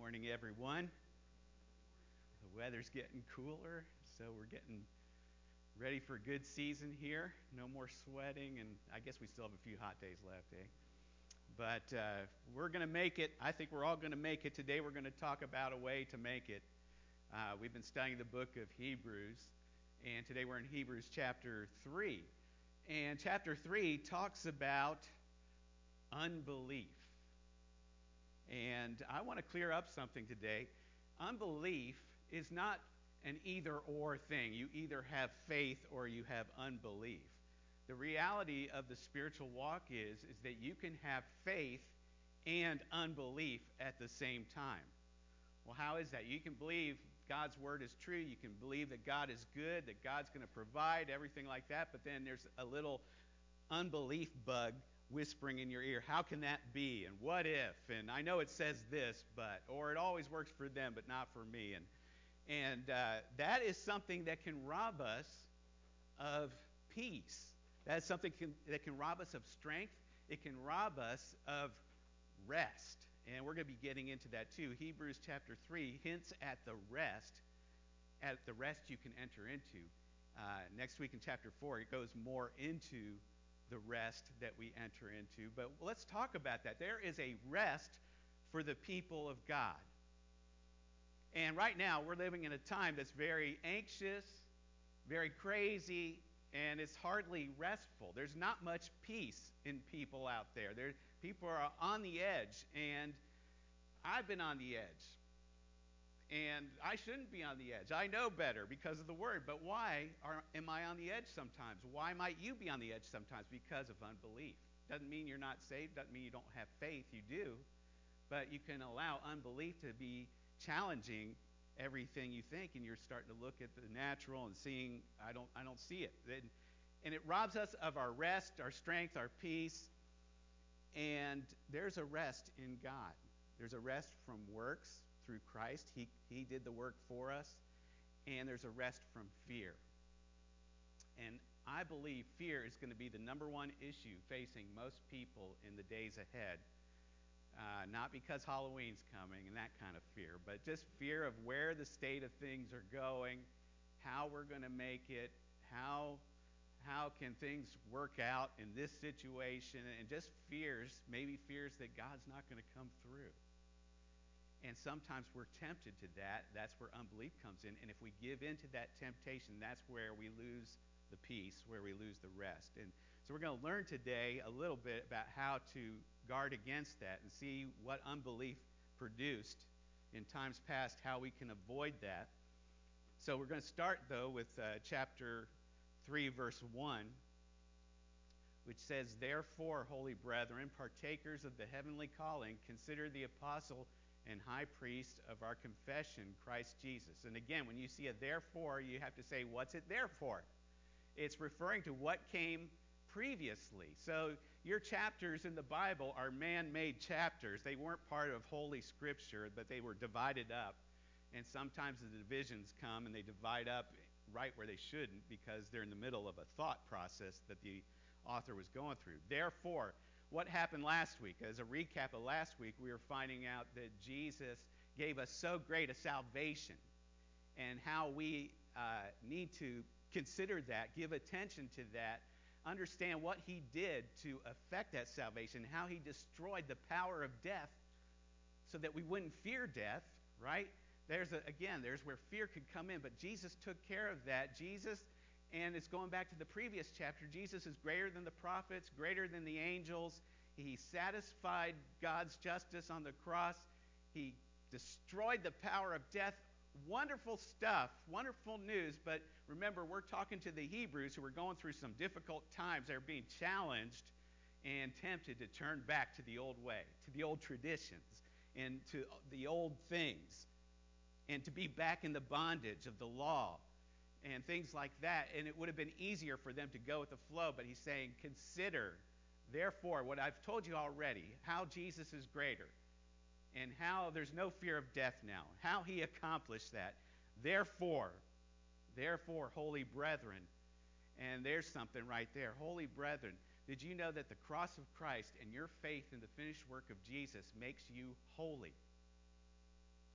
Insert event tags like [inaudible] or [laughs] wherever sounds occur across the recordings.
morning, everyone. The weather's getting cooler, so we're getting ready for a good season here. No more sweating, and I guess we still have a few hot days left, eh? But uh, we're going to make it. I think we're all going to make it. Today, we're going to talk about a way to make it. Uh, we've been studying the book of Hebrews, and today we're in Hebrews chapter 3. And chapter 3 talks about unbelief. And I want to clear up something today. Unbelief is not an either or thing. You either have faith or you have unbelief. The reality of the spiritual walk is, is that you can have faith and unbelief at the same time. Well, how is that? You can believe God's word is true. You can believe that God is good, that God's going to provide, everything like that. But then there's a little unbelief bug whispering in your ear, how can that be? And what if? And I know it says this, but, or it always works for them, but not for me. And, and uh, that is something that can rob us of peace. That is something can, that can rob us of strength. It can rob us of rest. And we're going to be getting into that too. Hebrews chapter 3 hints at the rest, at the rest you can enter into. Uh, next week in chapter 4, it goes more into the rest that we enter into. But let's talk about that. There is a rest for the people of God. And right now, we're living in a time that's very anxious, very crazy, and it's hardly restful. There's not much peace in people out there. there people are on the edge, and I've been on the edge and I shouldn't be on the edge. I know better because of the word. But why are, am I on the edge sometimes? Why might you be on the edge sometimes? Because of unbelief. Doesn't mean you're not saved, doesn't mean you don't have faith. You do. But you can allow unbelief to be challenging everything you think, and you're starting to look at the natural and seeing, I don't, I don't see it. And it robs us of our rest, our strength, our peace. And there's a rest in God. There's a rest from works, through Christ. He, he did the work for us. And there's a rest from fear. And I believe fear is going to be the number one issue facing most people in the days ahead. Uh, not because Halloween's coming and that kind of fear, but just fear of where the state of things are going, how we're going to make it, how how can things work out in this situation, and just fears, maybe fears that God's not going to come through. And sometimes we're tempted to that. That's where unbelief comes in. And if we give in to that temptation, that's where we lose the peace, where we lose the rest. And so we're going to learn today a little bit about how to guard against that and see what unbelief produced in times past, how we can avoid that. So we're going to start, though, with uh, chapter 3, verse 1, which says, Therefore, holy brethren, partakers of the heavenly calling, consider the apostle and high priest of our confession, Christ Jesus. And again, when you see a therefore, you have to say, what's it there for? It's referring to what came previously. So your chapters in the Bible are man made chapters. They weren't part of Holy Scripture, but they were divided up. And sometimes the divisions come and they divide up right where they shouldn't because they're in the middle of a thought process that the author was going through. Therefore, what happened last week. As a recap of last week, we were finding out that Jesus gave us so great a salvation and how we uh, need to consider that, give attention to that, understand what he did to effect that salvation, how he destroyed the power of death so that we wouldn't fear death, right? There's a, again, there's where fear could come in, but Jesus took care of that. Jesus and it's going back to the previous chapter. Jesus is greater than the prophets, greater than the angels. He satisfied God's justice on the cross. He destroyed the power of death. Wonderful stuff, wonderful news. But remember, we're talking to the Hebrews who are going through some difficult times. They're being challenged and tempted to turn back to the old way, to the old traditions, and to the old things, and to be back in the bondage of the law and things like that. And it would have been easier for them to go with the flow, but he's saying, consider, therefore, what I've told you already, how Jesus is greater and how there's no fear of death now, how he accomplished that. Therefore, therefore, holy brethren, and there's something right there. Holy brethren, did you know that the cross of Christ and your faith in the finished work of Jesus makes you holy?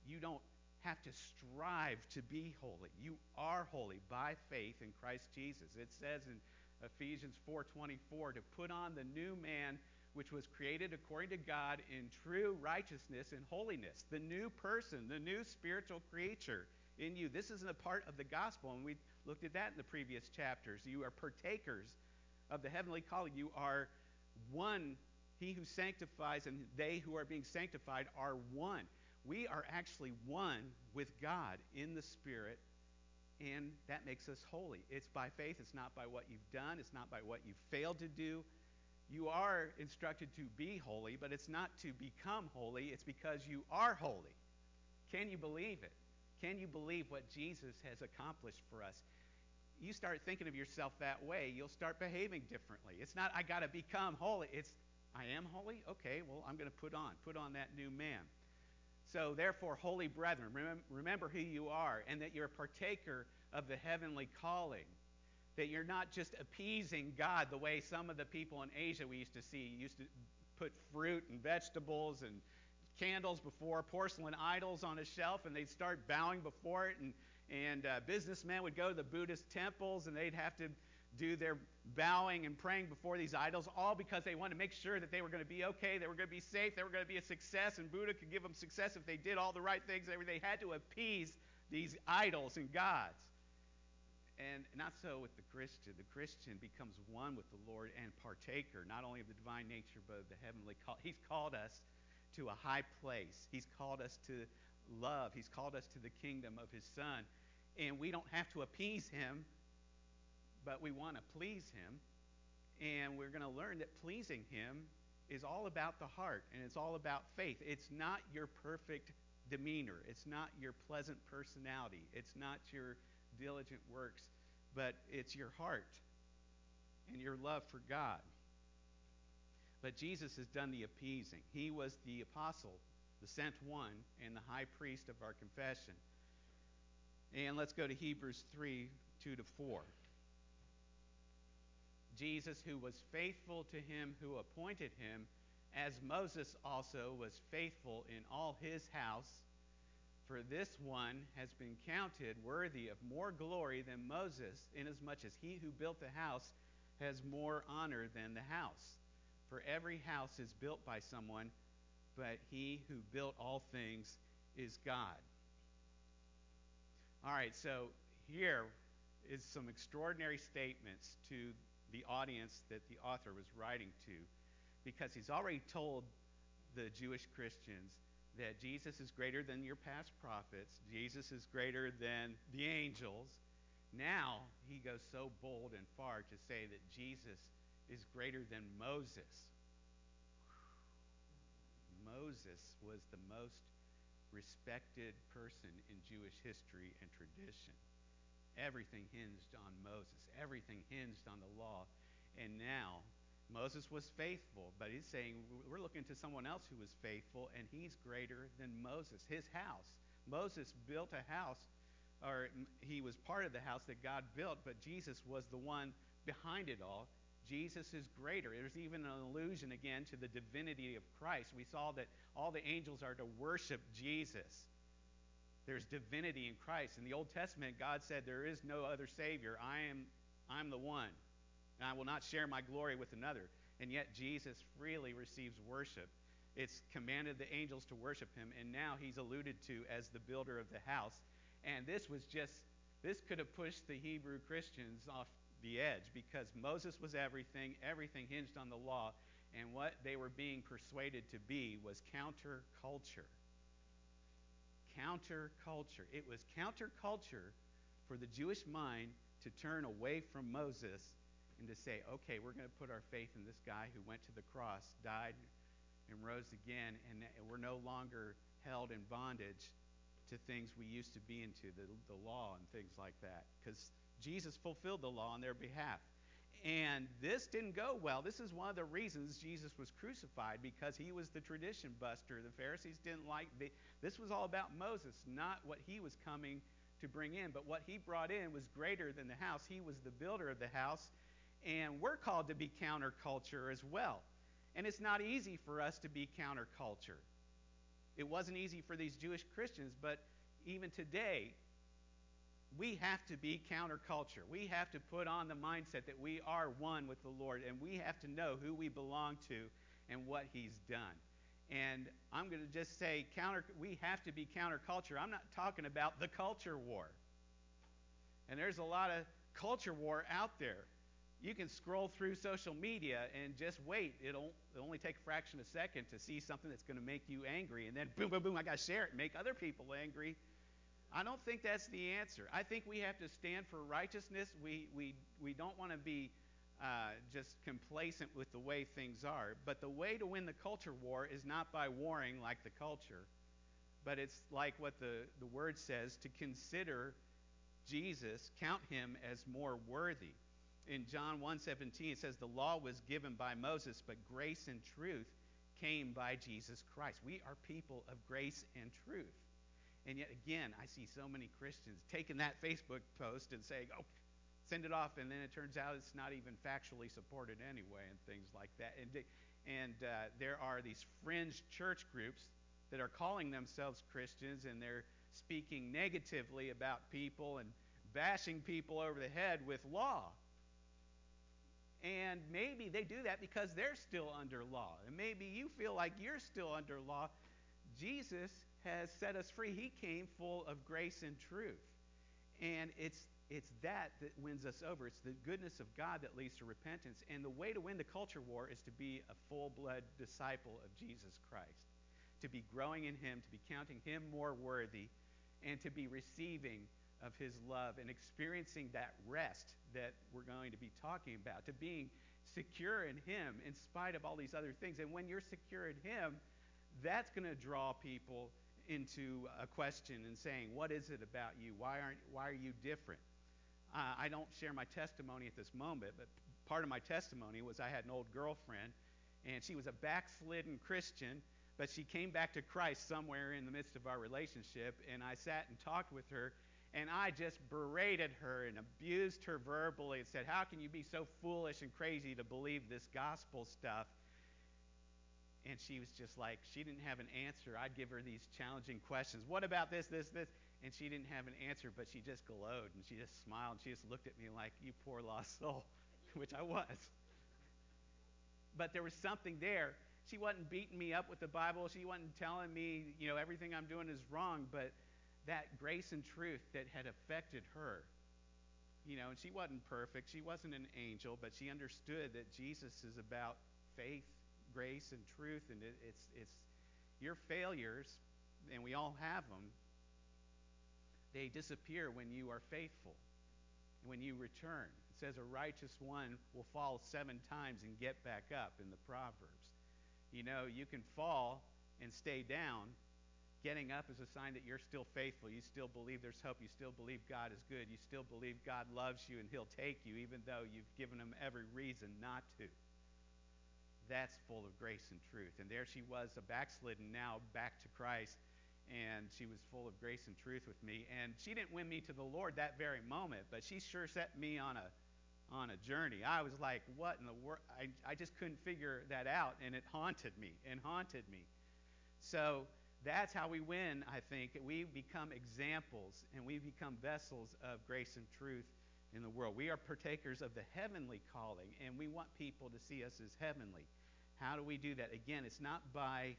You don't have to strive to be holy. You are holy by faith in Christ Jesus. It says in Ephesians 4:24 to put on the new man which was created according to God in true righteousness and holiness. The new person, the new spiritual creature in you. This isn't a part of the gospel, and we looked at that in the previous chapters. You are partakers of the heavenly calling. You are one. He who sanctifies and they who are being sanctified are one. We are actually one with God in the Spirit, and that makes us holy. It's by faith, it's not by what you've done, it's not by what you've failed to do. You are instructed to be holy, but it's not to become holy, it's because you are holy. Can you believe it? Can you believe what Jesus has accomplished for us? You start thinking of yourself that way, you'll start behaving differently. It's not, I got to become holy. It's, I am holy? Okay, well, I'm going to put on, put on that new man. So, therefore, holy brethren, remember who you are and that you're a partaker of the heavenly calling. That you're not just appeasing God the way some of the people in Asia we used to see used to put fruit and vegetables and candles before porcelain idols on a shelf and they'd start bowing before it and and uh, businessmen would go to the buddhist temples and they'd have to do their bowing and praying before these idols all because they wanted to make sure that they were going to be okay they were going to be safe they were going to be a success and buddha could give them success if they did all the right things they had to appease these idols and gods and not so with the christian the christian becomes one with the lord and partaker not only of the divine nature but of the heavenly call he's called us to a high place. He's called us to love. He's called us to the kingdom of His Son. And we don't have to appease Him, but we want to please Him. And we're going to learn that pleasing Him is all about the heart and it's all about faith. It's not your perfect demeanor, it's not your pleasant personality, it's not your diligent works, but it's your heart and your love for God. But Jesus has done the appeasing. He was the apostle, the sent one, and the high priest of our confession. And let's go to Hebrews 3 2 to 4. Jesus, who was faithful to him who appointed him, as Moses also was faithful in all his house, for this one has been counted worthy of more glory than Moses, inasmuch as he who built the house has more honor than the house. For every house is built by someone, but he who built all things is God. All right, so here is some extraordinary statements to the audience that the author was writing to because he's already told the Jewish Christians that Jesus is greater than your past prophets, Jesus is greater than the angels. Now he goes so bold and far to say that Jesus is greater than Moses. Moses was the most respected person in Jewish history and tradition. Everything hinged on Moses, everything hinged on the law. And now, Moses was faithful, but he's saying we're looking to someone else who was faithful, and he's greater than Moses. His house. Moses built a house, or he was part of the house that God built, but Jesus was the one behind it all. Jesus is greater. There's even an allusion again to the divinity of Christ. We saw that all the angels are to worship Jesus. There's divinity in Christ. In the Old Testament, God said, There is no other Savior. I am I'm the one. And I will not share my glory with another. And yet Jesus freely receives worship. It's commanded the angels to worship him, and now he's alluded to as the builder of the house. And this was just this could have pushed the Hebrew Christians off the edge because Moses was everything, everything hinged on the law, and what they were being persuaded to be was counterculture. Counterculture. It was counterculture for the Jewish mind to turn away from Moses and to say, okay, we're going to put our faith in this guy who went to the cross, died, and rose again, and we're no longer held in bondage to things we used to be into, the, the law and things like that. Because Jesus fulfilled the law on their behalf. And this didn't go well. This is one of the reasons Jesus was crucified because he was the tradition buster. The Pharisees didn't like the, this was all about Moses, not what he was coming to bring in, but what he brought in was greater than the house. He was the builder of the house, and we're called to be counterculture as well. And it's not easy for us to be counterculture. It wasn't easy for these Jewish Christians, but even today, we have to be counterculture. We have to put on the mindset that we are one with the Lord, and we have to know who we belong to and what He's done. And I'm going to just say counter. We have to be counterculture. I'm not talking about the culture war. And there's a lot of culture war out there. You can scroll through social media and just wait. It'll, it'll only take a fraction of a second to see something that's going to make you angry, and then boom, boom, boom, I got to share it and make other people angry. I don't think that's the answer. I think we have to stand for righteousness. We, we, we don't want to be uh, just complacent with the way things are. But the way to win the culture war is not by warring like the culture, but it's like what the, the word says to consider Jesus, count him as more worthy. In John 1:17 it says the law was given by Moses, but grace and truth came by Jesus Christ. We are people of grace and truth. And yet again, I see so many Christians taking that Facebook post and saying, "Oh, send it off," and then it turns out it's not even factually supported anyway, and things like that. And and uh, there are these fringe church groups that are calling themselves Christians, and they're speaking negatively about people and bashing people over the head with law. And maybe they do that because they're still under law. And maybe you feel like you're still under law. Jesus has set us free. He came full of grace and truth. And it's it's that that wins us over. It's the goodness of God that leads to repentance. And the way to win the culture war is to be a full blood disciple of Jesus Christ, to be growing in Him, to be counting Him more worthy, and to be receiving of His love and experiencing that rest that we're going to be talking about, to being secure in Him in spite of all these other things. And when you're secure in Him, that's going to draw people into a question and saying, "What is it about you? Why aren't why are you different?" Uh, I don't share my testimony at this moment, but part of my testimony was I had an old girlfriend, and she was a backslidden Christian, but she came back to Christ somewhere in the midst of our relationship, and I sat and talked with her, and I just berated her and abused her verbally and said, How can you be so foolish and crazy to believe this gospel stuff? And she was just like, she didn't have an answer. I'd give her these challenging questions. What about this, this, this? And she didn't have an answer, but she just glowed and she just smiled and she just looked at me like, You poor lost soul, [laughs] which I was. But there was something there. She wasn't beating me up with the Bible. She wasn't telling me, you know, everything I'm doing is wrong, but that grace and truth that had affected her. You know, and she wasn't perfect. She wasn't an angel, but she understood that Jesus is about faith, grace, and truth. And it, it's, it's your failures, and we all have them, they disappear when you are faithful, when you return. It says a righteous one will fall seven times and get back up in the Proverbs. You know, you can fall and stay down, Getting up is a sign that you're still faithful. You still believe there's hope. You still believe God is good. You still believe God loves you and He'll take you, even though you've given Him every reason not to. That's full of grace and truth. And there she was, a backslidden, now back to Christ. And she was full of grace and truth with me. And she didn't win me to the Lord that very moment, but she sure set me on a on a journey. I was like, what in the world? I, I just couldn't figure that out, and it haunted me and haunted me. So that's how we win, I think. We become examples and we become vessels of grace and truth in the world. We are partakers of the heavenly calling, and we want people to see us as heavenly. How do we do that? Again, it's not by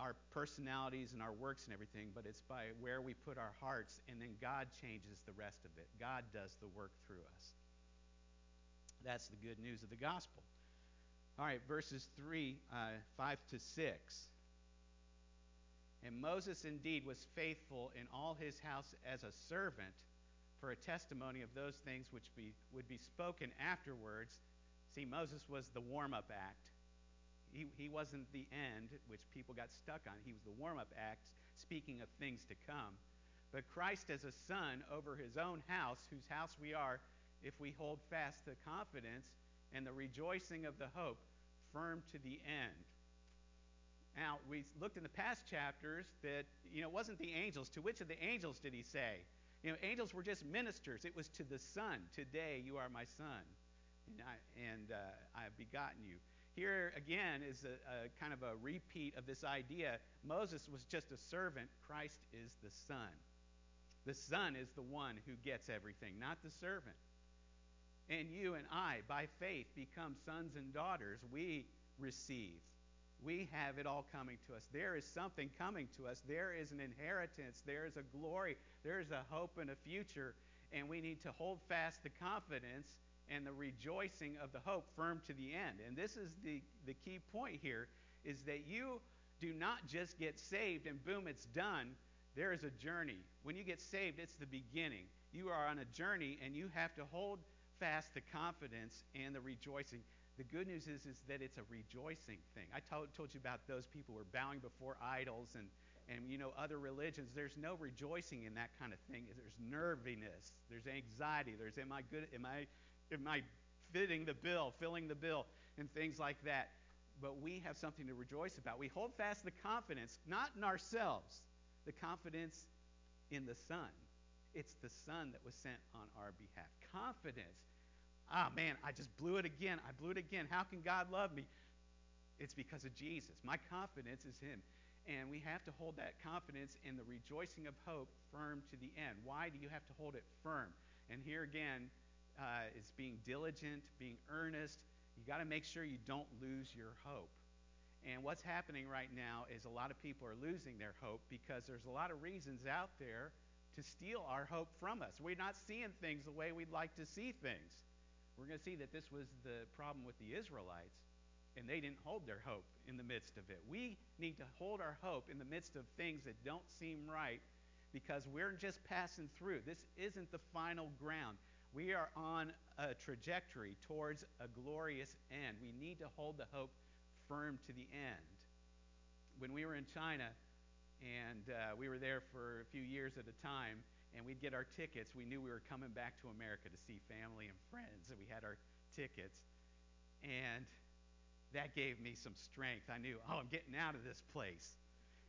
our personalities and our works and everything, but it's by where we put our hearts, and then God changes the rest of it. God does the work through us. That's the good news of the gospel. All right, verses 3, uh, 5 to 6. And Moses indeed was faithful in all his house as a servant for a testimony of those things which be, would be spoken afterwards. See, Moses was the warm up act. He, he wasn't the end, which people got stuck on. He was the warm up act, speaking of things to come. But Christ as a son over his own house, whose house we are, if we hold fast the confidence and the rejoicing of the hope firm to the end. Now, we looked in the past chapters that, you know, it wasn't the angels. To which of the angels did he say? You know, angels were just ministers. It was to the Son. Today you are my Son, and I, and, uh, I have begotten you. here again is a, a, kind of a repeat of this idea. Moses was just a servant, Christ is the Son. The Son is the one who gets everything, not the servant. And you and I, by faith, become sons and daughters. We receive. We have it all coming to us. There is something coming to us. There is an inheritance. There is a glory. There is a hope and a future. And we need to hold fast the confidence and the rejoicing of the hope firm to the end. And this is the, the key point here is that you do not just get saved and boom, it's done. There is a journey. When you get saved, it's the beginning. You are on a journey and you have to hold fast the confidence and the rejoicing. The good news is, is that it's a rejoicing thing. I told, told you about those people who are bowing before idols and, and you know other religions. There's no rejoicing in that kind of thing. There's nerviness. There's anxiety. There's am I good? Am I am I fitting the bill, filling the bill, and things like that. But we have something to rejoice about. We hold fast the confidence, not in ourselves, the confidence in the Son. It's the Son that was sent on our behalf. Confidence. Ah, man, I just blew it again. I blew it again. How can God love me? It's because of Jesus. My confidence is Him. And we have to hold that confidence and the rejoicing of hope firm to the end. Why do you have to hold it firm? And here again uh, is being diligent, being earnest. You got to make sure you don't lose your hope. And what's happening right now is a lot of people are losing their hope because there's a lot of reasons out there to steal our hope from us. We're not seeing things the way we'd like to see things. We're going to see that this was the problem with the Israelites, and they didn't hold their hope in the midst of it. We need to hold our hope in the midst of things that don't seem right because we're just passing through. This isn't the final ground. We are on a trajectory towards a glorious end. We need to hold the hope firm to the end. When we were in China, and uh, we were there for a few years at a time and we'd get our tickets. We knew we were coming back to america to see family and friends and we had our tickets. And that gave me some strength. I knew oh i'm getting out of this place.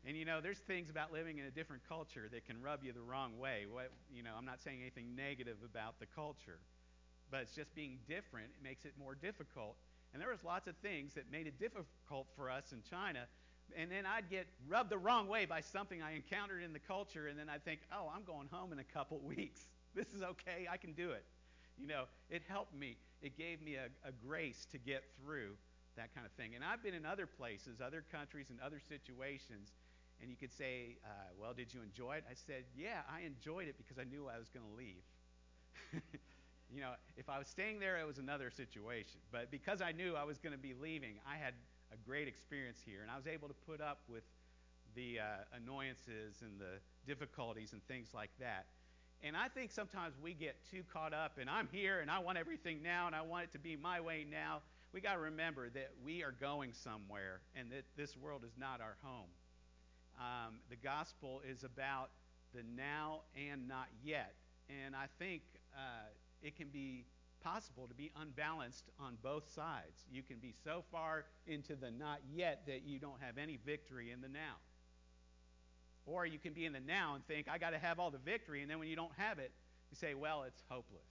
And you know there's things about living in a different culture that can rub you the wrong way. What you know i'm not saying anything negative about the culture but it's just being different it makes it more difficult. And there was lots of things that made it difficult for us in china and then I'd get rubbed the wrong way by something I encountered in the culture, and then I'd think, oh, I'm going home in a couple [laughs] weeks. This is okay. I can do it. You know, it helped me. It gave me a, a grace to get through that kind of thing. And I've been in other places, other countries, and other situations, and you could say, uh, well, did you enjoy it? I said, yeah, I enjoyed it because I knew I was going to leave. [laughs] you know, if I was staying there, it was another situation. But because I knew I was going to be leaving, I had a great experience here, and I was able to put up with the uh, annoyances and the difficulties and things like that. And I think sometimes we get too caught up, and I'm here, and I want everything now, and I want it to be my way now. We got to remember that we are going somewhere, and that this world is not our home. Um, the gospel is about the now and not yet, and I think uh, it can be possible to be unbalanced on both sides. You can be so far into the not yet that you don't have any victory in the now. Or you can be in the now and think, I got to have all the victory, and then when you don't have it, you say, well, it's hopeless.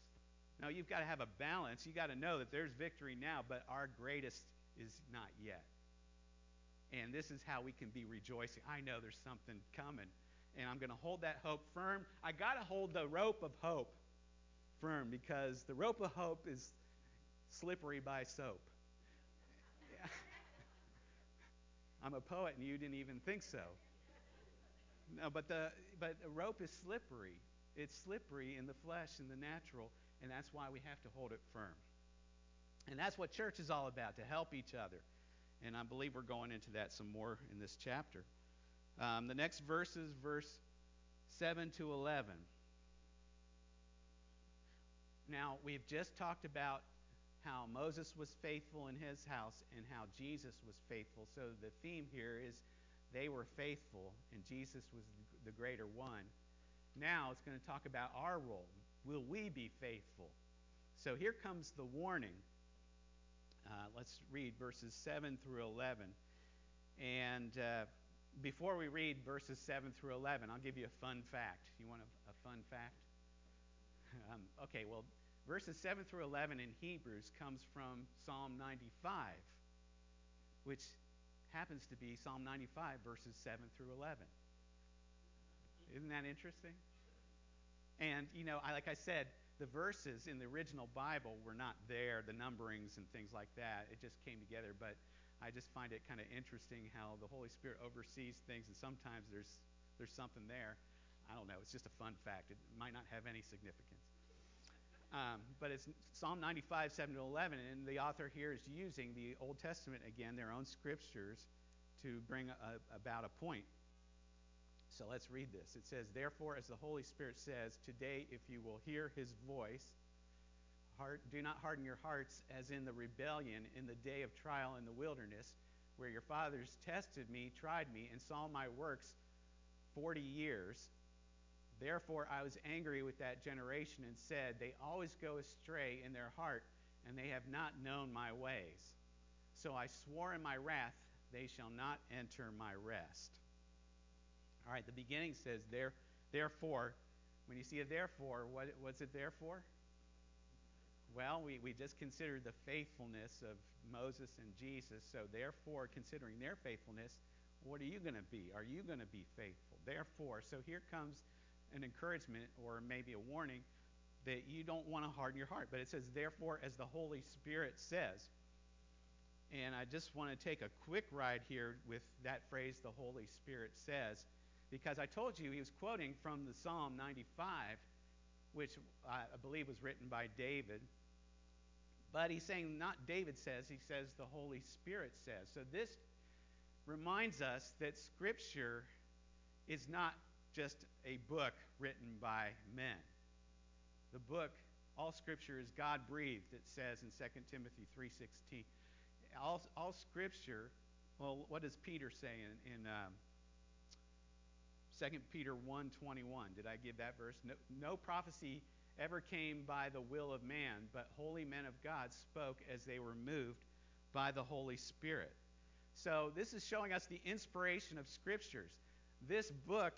No, you've got to have a balance. You've got to know that there's victory now, but our greatest is not yet. And this is how we can be rejoicing. I know there's something coming, and I'm going to hold that hope firm. I got to hold the rope of hope firm because the rope of hope is slippery by soap. [laughs] I'm a poet and you didn't even think so. No, but the but the rope is slippery. It's slippery in the flesh and the natural, and that's why we have to hold it firm. And that's what church is all about, to help each other. And I believe we're going into that some more in this chapter. Um, the next verse is verse 7 to 11. Now, we've just talked about how Moses was faithful in his house and how Jesus was faithful. So the theme here is they were faithful and Jesus was the greater one. Now it's going to talk about our role. Will we be faithful? So here comes the warning. Uh, let's read verses 7 through 11. And uh, before we read verses 7 through 11, I'll give you a fun fact. You want a, a fun fact? [laughs] Um, okay, well, verses 7 through 11 in Hebrews comes from Psalm 95. which happens to be Psalm 95, verses 7 through 11. Isn't that interesting? And, you know, I, like I said, the verses in the original Bible were not there, the numberings and things like that. It just came together. But I just find it kind of interesting how the Holy Spirit oversees things, and sometimes there's there's something there. I don't know. It's just a fun fact. It might not have any significance. Um, but it's Psalm 95, 7 to 11, and the author here is using the Old Testament again, their own scriptures, to bring a, about a point. So let's read this. It says, Therefore, as the Holy Spirit says, today, if you will hear his voice, heart, do not harden your hearts as in the rebellion in the day of trial in the wilderness, where your fathers tested me, tried me, and saw my works 40 years. Therefore, I was angry with that generation and said, They always go astray in their heart, and they have not known my ways. So I swore in my wrath, They shall not enter my rest. All right, the beginning says, there, Therefore, when you see a therefore, what, what's it there for? Well, we, we just considered the faithfulness of Moses and Jesus. So, therefore, considering their faithfulness, what are you going to be? Are you going to be faithful? Therefore, so here comes an encouragement or maybe a warning that you don't want to harden your heart. But it says, therefore, as the Holy Spirit says. And I just want to take a quick ride here with that phrase, the Holy Spirit says, because I told you he was quoting from the Psalm 95, which I believe was written by David. But he's saying not David says, he says the Holy Spirit says. So this reminds us that Scripture is not just a book written by men. The book, all Scripture is God breathed. It says in 2 Timothy 3:16. All, all Scripture. Well, what does Peter say in, in um, 2 Peter 1:21? Did I give that verse? No, no prophecy ever came by the will of man, but holy men of God spoke as they were moved by the Holy Spirit. So, this is showing us the inspiration of scriptures. This book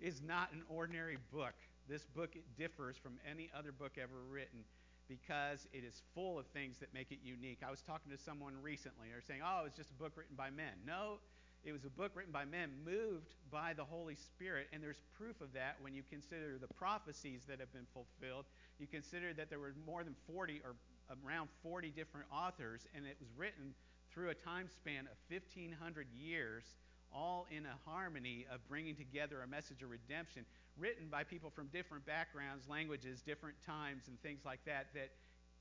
is not an ordinary book. This book differs from any other book ever written because it is full of things that make it unique. I was talking to someone recently. They're saying, oh, it's just a book written by men. No, it was a book written by men, moved by the Holy Spirit, and there's proof of that when you consider the prophecies that have been fulfilled. You consider that there were more than 40 or around 40 different authors, and it was written through a time span of 1,500 years, all in a harmony of bringing together a message of redemption, written by people from different backgrounds, languages, different times, and things like that. That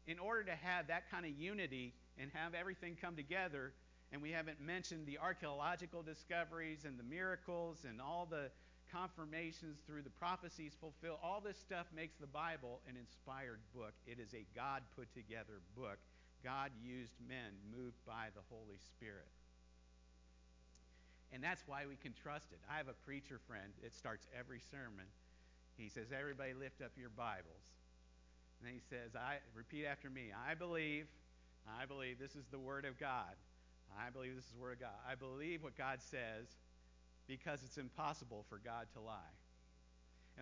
in order to have that kind of unity and have everything come together, and we haven't mentioned the archaeological discoveries and the miracles and all the confirmations through the prophecies fulfilled. All this stuff makes the Bible an inspired book. It is a God put together book. God used men moved by the Holy Spirit. And that's why we can trust it. I have a preacher friend that starts every sermon. He says, Everybody lift up your Bibles. And he says, I repeat after me, I believe, I believe this is the Word of God. I believe this is the Word of God. I believe what God says because it's impossible for God to lie.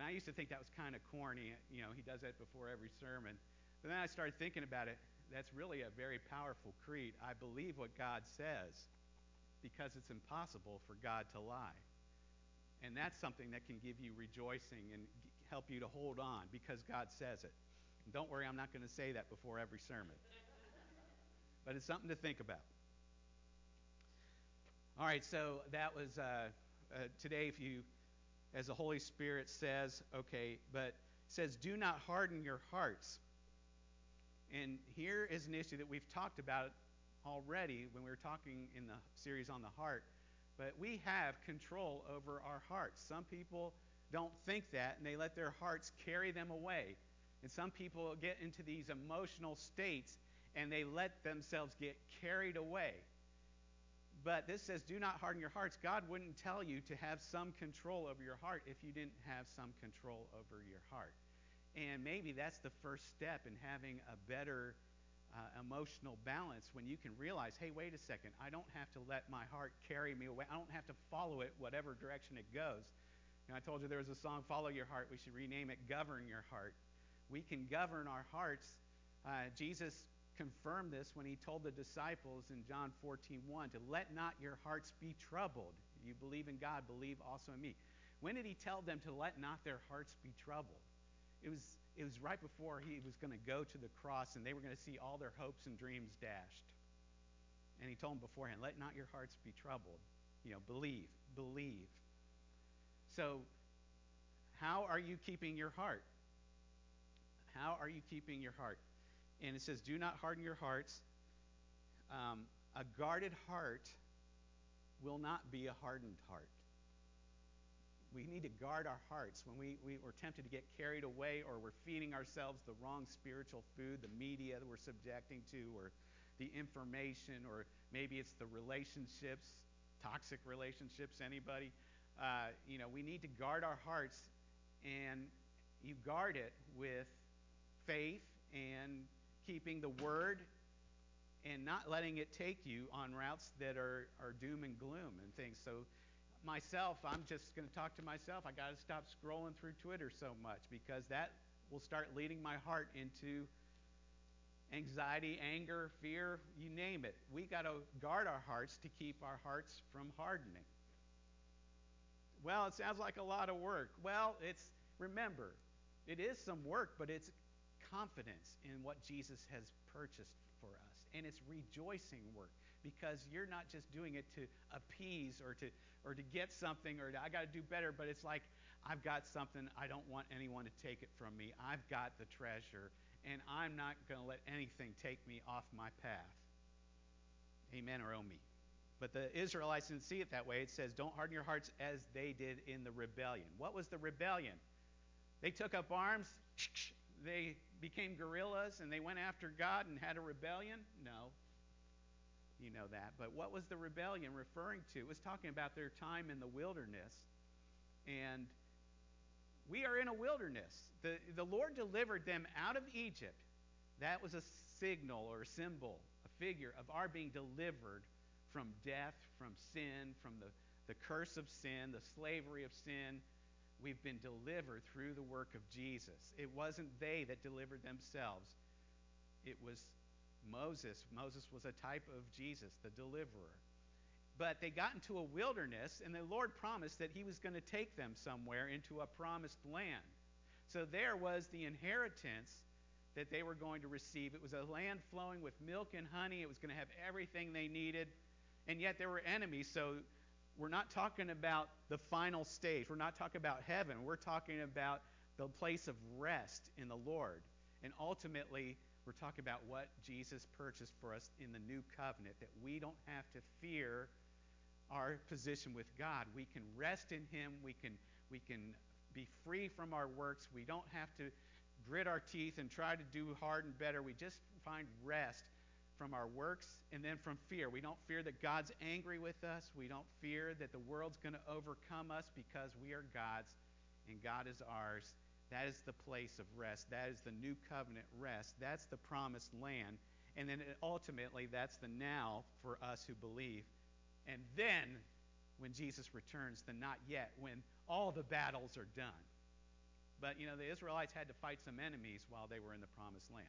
And I used to think that was kind of corny. You know, he does that before every sermon. But then I started thinking about it. That's really a very powerful creed. I believe what God says because it's impossible for God to lie. And that's something that can give you rejoicing and help you to hold on because God says it. And don't worry, I'm not going to say that before every sermon. [laughs] but it's something to think about. All right, so that was uh, uh, today. If you, as the Holy Spirit says, okay, but says, do not harden your hearts. And here is an issue that we've talked about already when we were talking in the series on the heart. But we have control over our hearts. Some people don't think that, and they let their hearts carry them away. And some people get into these emotional states and they let themselves get carried away. But this says, do not harden your hearts. God wouldn't tell you to have some control over your heart if you didn't have some control over your heart. And maybe that's the first step in having a better uh, emotional balance when you can realize, hey, wait a second, I don't have to let my heart carry me away. I don't have to follow it whatever direction it goes. You know, I told you there was a song, Follow Your Heart. We should rename it Govern Your Heart. We can govern our hearts. Uh, Jesus confirmed this when he told the disciples in John 14:1 to let not your hearts be troubled. You believe in God, believe also in me. When did he tell them to let not their hearts be troubled? It was, it was right before he was going to go to the cross and they were going to see all their hopes and dreams dashed. And he told them beforehand, let not your hearts be troubled. You know, believe, believe. So, how are you keeping your heart? How are you keeping your heart? And it says, Do not harden your hearts. Um, a guarded heart will not be a hardened heart. We need to guard our hearts when we, we, we're tempted to get carried away or we're feeding ourselves the wrong spiritual food, the media that we're subjecting to, or the information, or maybe it's the relationships, toxic relationships, anybody. Uh, you know, we need to guard our hearts, and you guard it with faith and keeping the word and not letting it take you on routes that are, are doom and gloom and things. So, myself, I'm just going to talk to myself. I got to stop scrolling through Twitter so much because that will start leading my heart into anxiety, anger, fear, you name it. We got to guard our hearts to keep our hearts from hardening. Well, it sounds like a lot of work. Well, it's remember, it is some work, but it's confidence in what Jesus has purchased for us. And it's rejoicing work because you're not just doing it to appease or to or to get something or I got to do better, but it's like I've got something I don't want anyone to take it from me. I've got the treasure and I'm not going to let anything take me off my path. Amen or oh me. But the Israelites didn't see it that way. It says, Don't harden your hearts as they did in the rebellion. What was the rebellion? They took up arms, [sniffs] they became guerrillas and they went after God and had a rebellion? No. You know that. But what was the rebellion referring to? It was talking about their time in the wilderness. And we are in a wilderness. The, the Lord delivered them out of Egypt. That was a signal or a symbol, a figure of our being delivered from death, from sin, from the, the curse of sin, the slavery of sin, We've been delivered through the work of Jesus. It wasn't they that delivered themselves, it was Moses. Moses was a type of Jesus, the deliverer. But they got into a wilderness, and the Lord promised that He was going to take them somewhere into a promised land. So there was the inheritance that they were going to receive. It was a land flowing with milk and honey. It was going to have everything they needed. And yet there were enemies. So we're not talking about the final stage. We're not talking about heaven. We're talking about the place of rest in the Lord. And ultimately, we're talking about what Jesus purchased for us in the new covenant, that we don't have to fear our position with God. We can rest in Him. We can, we can be free from our works. We don't have to grit our teeth and try to do hard and better. We just find rest from our works and then from fear. We don't fear that God's angry with us. We don't fear that the world's going to overcome us because we are God's and God is ours. That is the place of rest. That is the new covenant rest. That's the promised land. And then ultimately, that's the now for us who believe. And then, when Jesus returns, the not yet, when all the battles are done. But, you know, the Israelites had to fight some enemies while they were in the promised land.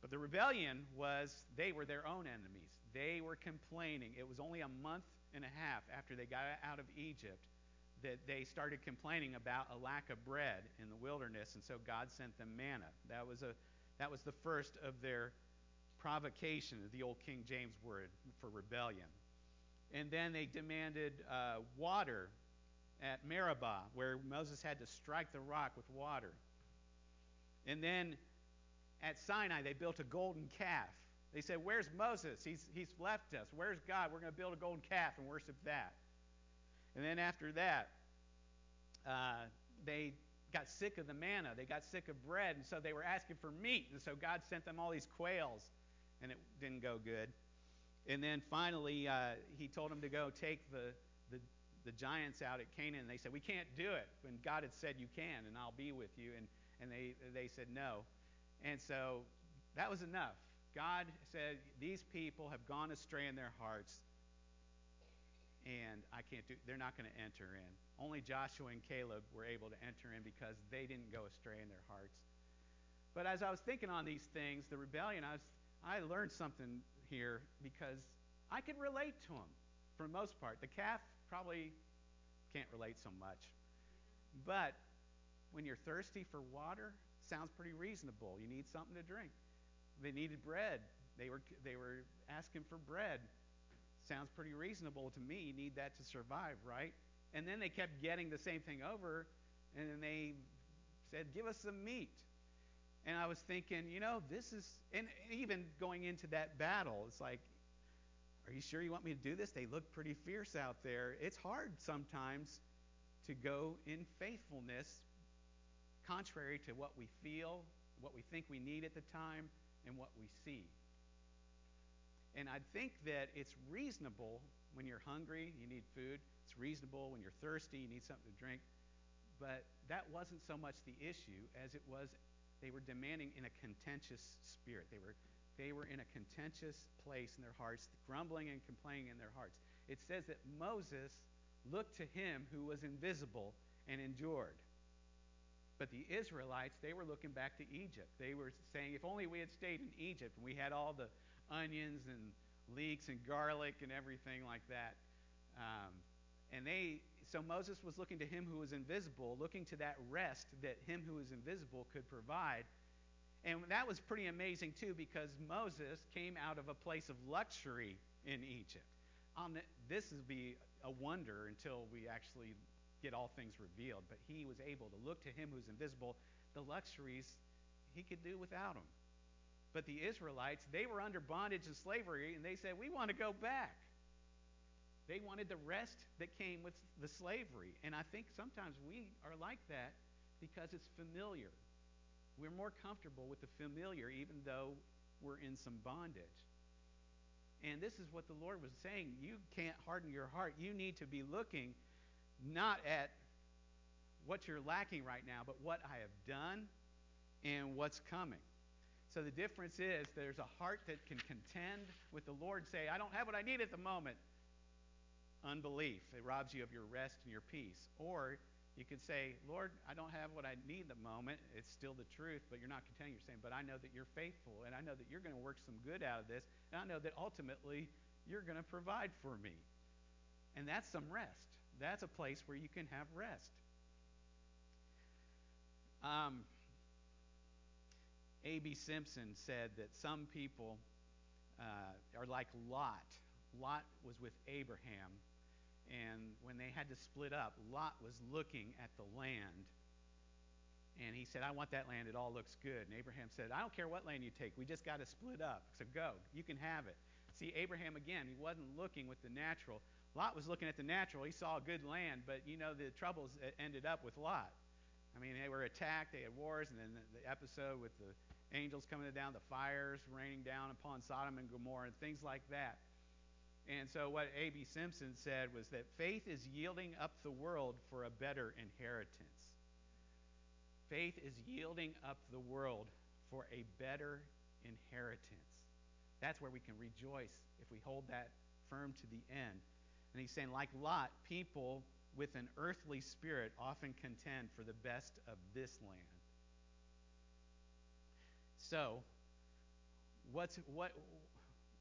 But the rebellion was they were their own enemies. They were complaining. It was only a month and a half after they got out of Egypt that they started complaining about a lack of bread in the wilderness, and so God sent them manna. That was a that was the first of their provocation, the old King James word for rebellion. And then they demanded uh, water at Meribah, where Moses had to strike the rock with water. And then at Sinai, they built a golden calf. They said, Where's Moses? He's, he's left us. Where's God? We're going to build a golden calf and worship that. And then after that, uh, they got sick of the manna. They got sick of bread, and so they were asking for meat. And so God sent them all these quails, and it didn't go good. And then finally, uh, He told them to go take the, the, the giants out at Canaan. And they said, We can't do it. And God had said, You can, and I'll be with you. And, and they, they said, No. And so that was enough. God said, These people have gone astray in their hearts, and I can't do they're not going to enter in. Only Joshua and Caleb were able to enter in because they didn't go astray in their hearts. But as I was thinking on these things, the rebellion, I was I learned something here because I could relate to them for the most part. The calf probably can't relate so much. But when you're thirsty for water, sounds pretty reasonable. You need something to drink. They needed bread. They were they were asking for bread. Sounds pretty reasonable to me. Need that to survive, right? And then they kept getting the same thing over, and then they said, "Give us some meat." And I was thinking, you know, this is, and even going into that battle, it's like, are you sure you want me to do this? They look pretty fierce out there. It's hard sometimes to go in faithfulness contrary to what we feel, what we think we need at the time, and what we see. And I think that it's reasonable when you're hungry, you need food. It's reasonable when you're thirsty, you need something to drink. But that wasn't so much the issue as it was they were demanding in a contentious spirit. They were, they were in a contentious place in their hearts, grumbling and complaining in their hearts. It says that Moses looked to him who was invisible and endured. But the Israelites, they were looking back to Egypt. They were saying, if only we had stayed in Egypt and we had all the onions and leeks and garlic and everything like that. Um, and they, so Moses was looking to him who was invisible, looking to that rest that him who is invisible could provide. And that was pretty amazing too, because Moses came out of a place of luxury in Egypt. Um, this would be a wonder until we actually get all things revealed. But he was able to look to him who's invisible. The luxuries he could do without them. But the Israelites, they were under bondage and slavery, and they said, We want to go back. They wanted the rest that came with the slavery. And I think sometimes we are like that because it's familiar. We're more comfortable with the familiar, even though we're in some bondage. And this is what the Lord was saying. You can't harden your heart. You need to be looking not at what you're lacking right now, but what I have done and what's coming. So the difference is there's a heart that can contend with the Lord, say, I don't have what I need at the moment. Unbelief. It robs you of your rest and your peace. Or you could say, Lord, I don't have what I need at the moment. It's still the truth, but you're not contending. You're saying, but I know that you're faithful, and I know that you're going to work some good out of this, and I know that ultimately you're going to provide for me. And that's some rest. That's a place where you can have rest. Um, A.B. Simpson said that some people uh, are like Lot. Lot was with Abraham and when they had to split up, Lot was looking at the land. And he said, I want that land. It all looks good. And Abraham said, I don't care what land you take. We just got to split up. So go. You can have it. See, Abraham, again, he wasn't looking with the natural. Lot was looking at the natural. He saw a good land, but you know the troubles ended up with Lot. I mean, they were attacked, they had wars, and then the, the episode with the angels coming down, the fires raining down upon Sodom and Gomorrah, and things like that. And so, what A.B. Simpson said was that faith is yielding up the world for a better inheritance. Faith is yielding up the world for a better inheritance. That's where we can rejoice if we hold that firm to the end. And he's saying, like Lot, people with an earthly spirit often contend for the best of this land. So, what's what,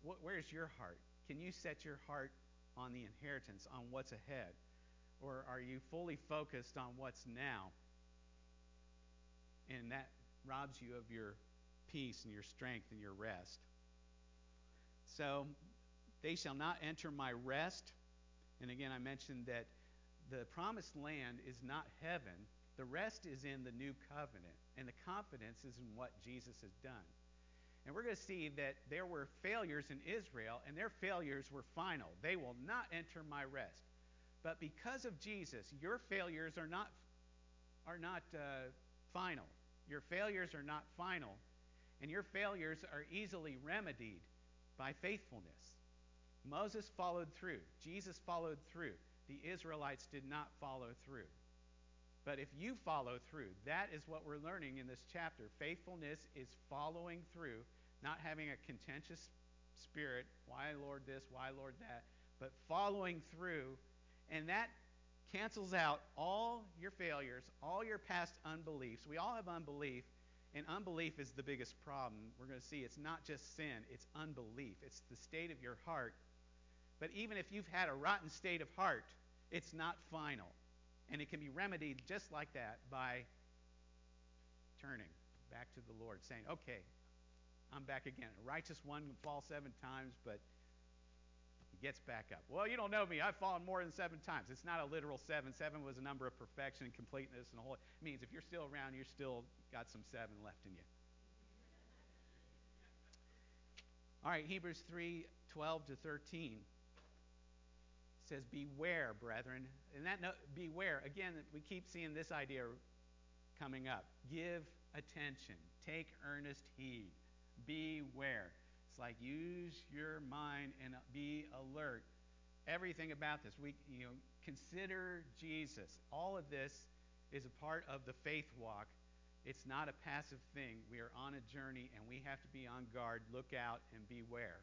what where's your heart? Can you set your heart on the inheritance, on what's ahead? Or are you fully focused on what's now? And that robs you of your peace and your strength and your rest. So, they shall not enter my rest. And again, I mentioned that the promised land is not heaven. The rest is in the new covenant. And the confidence is in what Jesus has done. And we're going to see that there were failures in Israel, and their failures were final. They will not enter my rest. But because of Jesus, your failures are not, are not uh, final. Your failures are not final. And your failures are easily remedied by faithfulness. Moses followed through, Jesus followed through. The Israelites did not follow through. But if you follow through, that is what we're learning in this chapter. Faithfulness is following through, not having a contentious spirit, why Lord this, why Lord that, but following through. And that cancels out all your failures, all your past unbeliefs. We all have unbelief, And unbelief is the biggest problem. We're going to see it's not just sin, it's unbelief. It's the state of your heart. But even if you've had a rotten state of heart, it's not final. And it can be remedied just like that by turning back to the Lord, saying, Okay, I'm back again. A righteous one can fall seven times, but he gets back up. Well, you don't know me. I've fallen more than seven times. It's not a literal seven. Seven was a number of perfection and completeness and whole. It means if you're still around, you're still got some seven left in you. All right, Hebrews 3 12 to 13 says, Beware, brethren. And that no, beware, again, we keep seeing this idea coming up. Give attention, take earnest heed, beware. It's like use your mind and be alert. Everything about this, we you know, consider Jesus. All of this is a part of the faith walk. It's not a passive thing. We are on a journey and we have to be on guard, look out, and beware.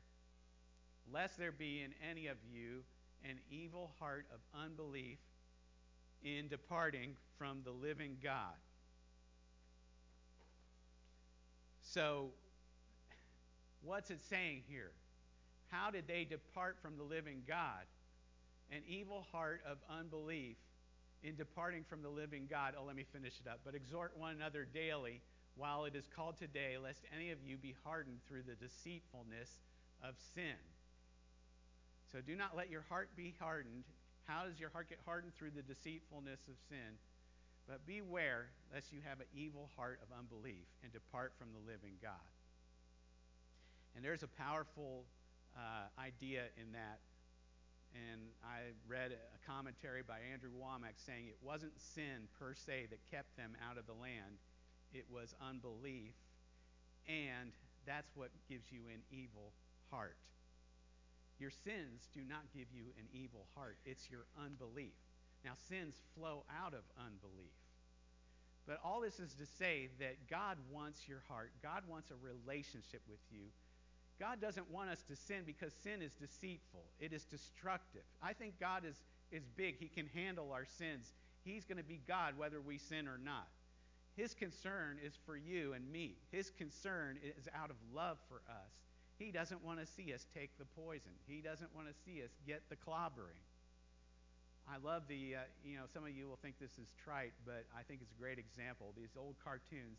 Lest there be in any of you an evil heart of unbelief in departing from the living God. So, what's it saying here? How did they depart from the living God? An evil heart of unbelief in departing from the living God. Oh, let me finish it up. But exhort one another daily while it is called today, lest any of you be hardened through the deceitfulness of sin. So do not let your heart be hardened. How does your heart get hardened? Through the deceitfulness of sin. But beware lest you have an evil heart of unbelief and depart from the living God. And there's a powerful uh, idea in that. And I read a commentary by Andrew Wommack saying it wasn't sin per se that kept them out of the land, it was unbelief. And that's what gives you an evil heart. Your sins do not give you an evil heart, it's your unbelief. Now, sins flow out of unbelief. But all this is to say that God wants your heart, God wants a relationship with you. God doesn't want us to sin because sin is deceitful. It is destructive. I think God is, is big. He can handle our sins. He's going to be God whether we sin or not. His concern is for you and me. His concern is out of love for us. He doesn't want to see us take the poison. He doesn't want to see us get the clobbering. I love the, uh, you know, some of you will think this is trite, but I think it's a great example. These old cartoons.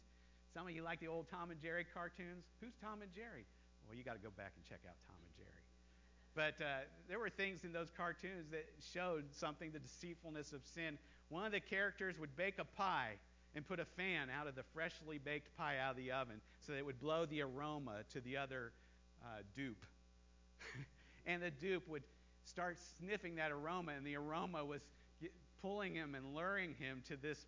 Some of you like the old Tom and Jerry cartoons. Who's Tom and Jerry? Well, you got to go back and check out Tom and Jerry. But uh, there were things in those cartoons that showed something, the deceitfulness of sin. One of the characters would bake a pie and put a fan out of the freshly baked pie out of the oven so that it would blow the aroma to the other uh, dupe. [laughs] and the dupe would start sniffing that aroma, and the aroma was pulling him and luring him to this,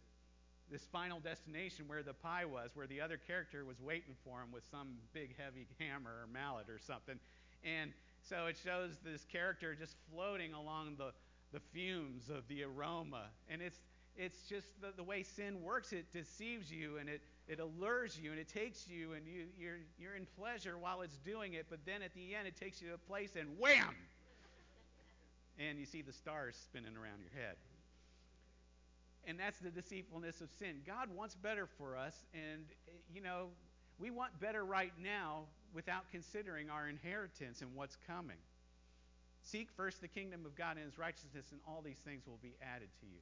this final destination where the pie was, where the other character was waiting for him with some big heavy hammer or mallet or something. And so it shows this character just floating along the, the fumes of the aroma. And it's, it's just the, the way sin works. It deceives you and it, it allures you and it takes you and you, you're, you're in pleasure while it's doing it, but then at the end it takes you to a place and wham! and you see the stars spinning around your head. And that's the deceitfulness of sin. God wants better for us, and, you know, we want better right now without considering our inheritance and what's coming. Seek first the kingdom of God and his righteousness, and all these things will be added to you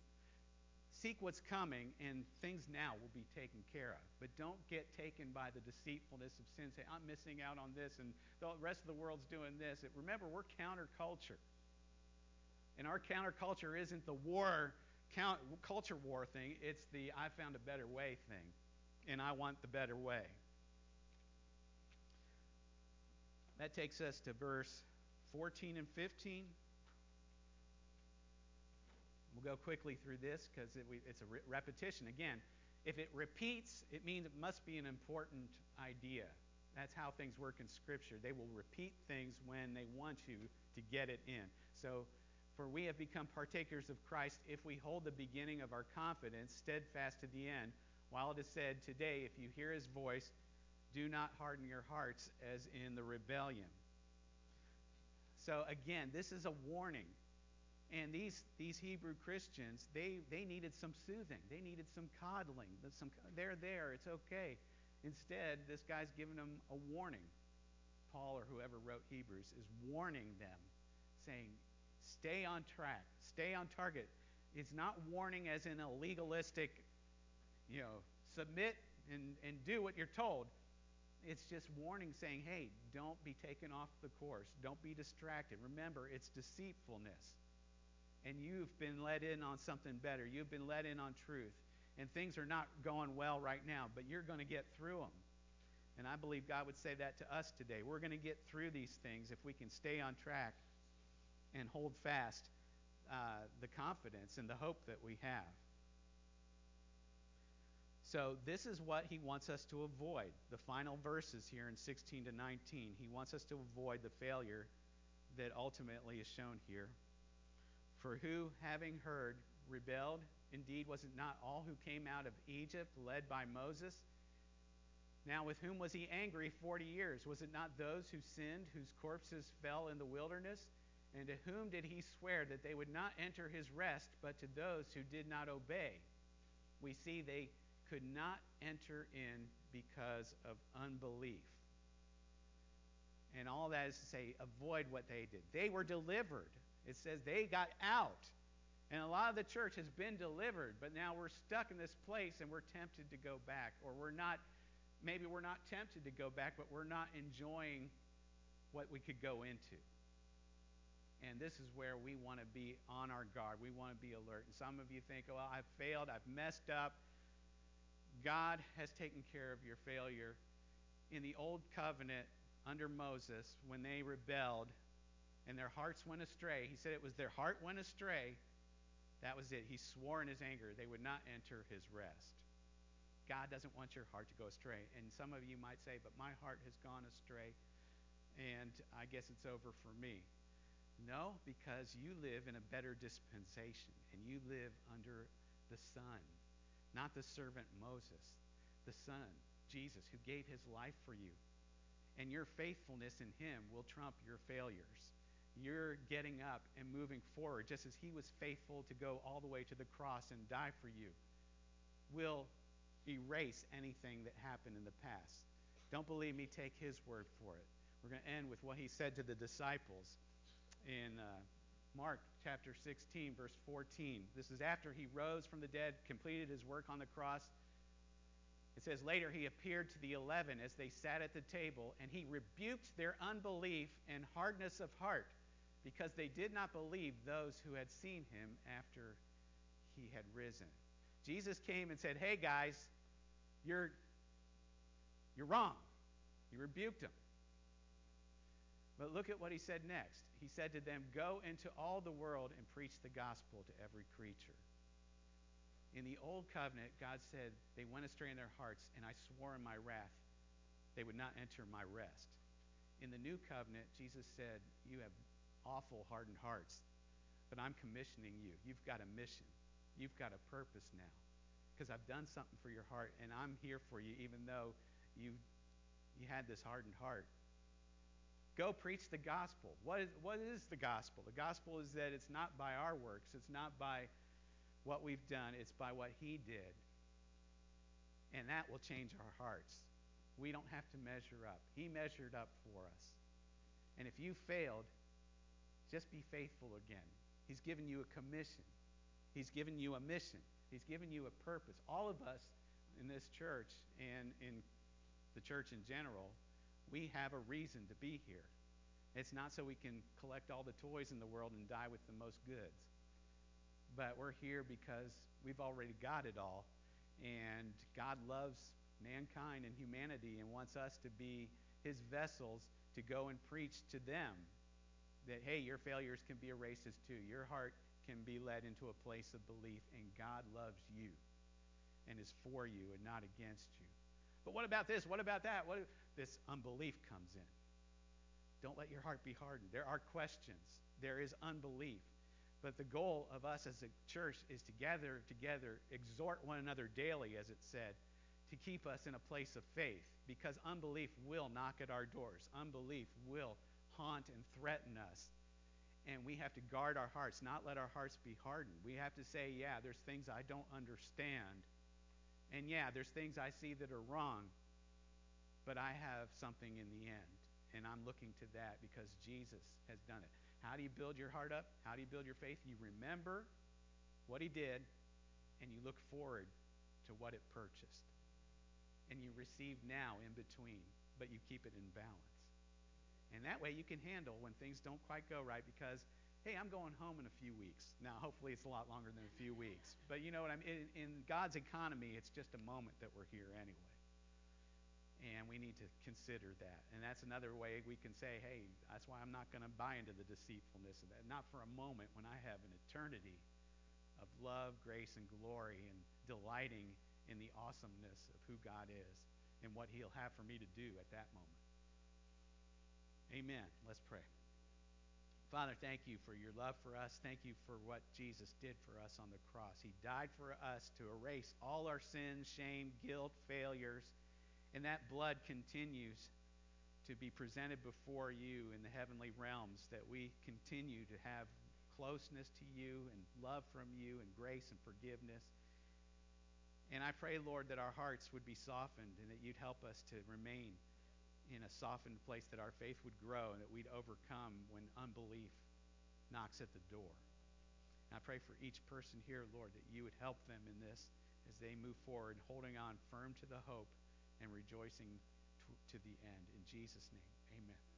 seek what's coming, and things now will be taken care of. But don't get taken by the deceitfulness of sin. Say, I'm missing out on this, and the rest of the world's doing this. remember, we're counterculture. And our counterculture isn't the war, count, culture war thing, it's the I found a better way thing. And I want the better way. That takes us to verse 14 and 15. We'll go quickly through this because it, it's a re- repetition. Again, if it repeats, it means it must be an important idea. That's how things work in Scripture. They will repeat things when they want you to get it in. So, for we have become partakers of Christ if we hold the beginning of our confidence steadfast to the end. While it is said, Today, if you hear his voice, do not harden your hearts as in the rebellion. So, again, this is a warning. And these, these Hebrew Christians, they, they needed some soothing. They needed some coddling. Some, they're there. It's okay. Instead, this guy's giving them a warning. Paul or whoever wrote Hebrews is warning them, saying, stay on track, stay on target. It's not warning as in a legalistic, you know, submit and, and do what you're told. It's just warning saying, hey, don't be taken off the course. Don't be distracted. Remember, it's deceitfulness. And you've been let in on something better. You've been let in on truth. And things are not going well right now, but you're going to get through them. And I believe God would say that to us today. We're going to get through these things if we can stay on track and hold fast uh, the confidence and the hope that we have. So, this is what he wants us to avoid. The final verses here in 16 to 19. He wants us to avoid the failure that ultimately is shown here. For who, having heard, rebelled? Indeed, was it not all who came out of Egypt, led by Moses? Now, with whom was he angry 40 years? Was it not those who sinned, whose corpses fell in the wilderness? And to whom did he swear that they would not enter his rest, but to those who did not obey? We see they could not enter in because of unbelief. And all that is to say, avoid what they did. They were delivered. It says they got out. And a lot of the church has been delivered, but now we're stuck in this place and we're tempted to go back. Or we're not, maybe we're not tempted to go back, but we're not enjoying what we could go into. And this is where we want to be on our guard. We want to be alert. And some of you think, well, I've failed, I've messed up. God has taken care of your failure. In the old covenant under Moses, when they rebelled and their hearts went astray, he said it was their heart went astray. That was it. He swore in his anger they would not enter his rest. God doesn't want your heart to go astray. And some of you might say, but my heart has gone astray, and I guess it's over for me. No, because you live in a better dispensation, and you live under the Son not the servant Moses, the Son, Jesus, who gave his life for you. And your faithfulness in him will trump your failures. You're getting up and moving forward, just as he was faithful to go all the way to the cross and die for you, will erase anything that happened in the past. Don't believe me, take his word for it. We're going to end with what he said to the disciples in uh, Mark chapter 16, verse 14. This is after he rose from the dead, completed his work on the cross. It says, Later he appeared to the eleven as they sat at the table, and he rebuked their unbelief and hardness of heart, because they did not believe those who had seen him after he had risen. Jesus came and said, Hey guys, you're, you're wrong. He rebuked them. But look at what he said next. He said to them, Go into all the world and preach the gospel to every creature. In the old covenant, God said, They went astray in their hearts, and I swore in my wrath they would not enter my rest. In the new covenant, Jesus said, You have awful hardened hearts, but I'm commissioning you. You've got a mission, you've got a purpose now. Because I've done something for your heart, and I'm here for you, even though you, you had this hardened heart. Go preach the gospel. What is, what is the gospel? The gospel is that it's not by our works, it's not by what we've done, it's by what He did. And that will change our hearts. We don't have to measure up. He measured up for us. And if you failed, just be faithful again. He's given you a commission, He's given you a mission, He's given you a purpose. All of us in this church and in the church in general we have a reason to be here. It's not so we can collect all the toys in the world and die with the most goods. But we're here because we've already got it all. And God loves mankind and humanity and wants us to be his vessels to go and preach to them that, hey, your failures can be erased as too. Your heart can be led into a place of belief, and God loves you and is for you and not against you. But what about this? What about that? What if this unbelief comes in? Don't let your heart be hardened. There are questions. There is unbelief. But the goal of us as a church is to gather together, exhort one another daily, as it said, to keep us in a place of faith. Because unbelief will knock at our doors. Unbelief will haunt and threaten us. And we have to guard our hearts, not let our hearts be hardened. We have to say, yeah, there's things I don't understand and yeah, there's things I see that are wrong, but I have something in the end. And I'm looking to that because Jesus has done it. How do you build your heart up? How do you build your faith? You remember what he did, and you look forward to what it purchased. And you receive now in between, but you keep it in balance. And that way you can handle when things don't quite go right because, hey, I'm going home in a few weeks. Now, [laughs] hopefully it's a lot longer than a few weeks. But you know what I mean? In, in God's economy, it's just a moment that we're here anyway. And we need to consider that. And that's another way we can say, hey, that's why I'm not going to buy into the deceitfulness of that. Not for a moment when I have an eternity of love, grace, and glory and delighting in the awesomeness of who God is and what He'll have for me to do at that moment. Amen. Let's pray. Father, thank you for your love for us. Thank you for what Jesus did for us on the cross. He died for us to erase all our sins, shame, guilt, failures and that blood continues to be presented before you in the heavenly realms, that we continue to have closeness to you and love from you and grace and forgiveness. And I pray, Lord, that our hearts would be softened and that you'd help us to remain in a softened place, that our faith would grow and that we'd overcome when unbelief knocks at the door. And I pray for each person here, Lord, that you would help them in this as they move forward, holding on firm to the hope and rejoicing to the end. In Jesus' name, amen.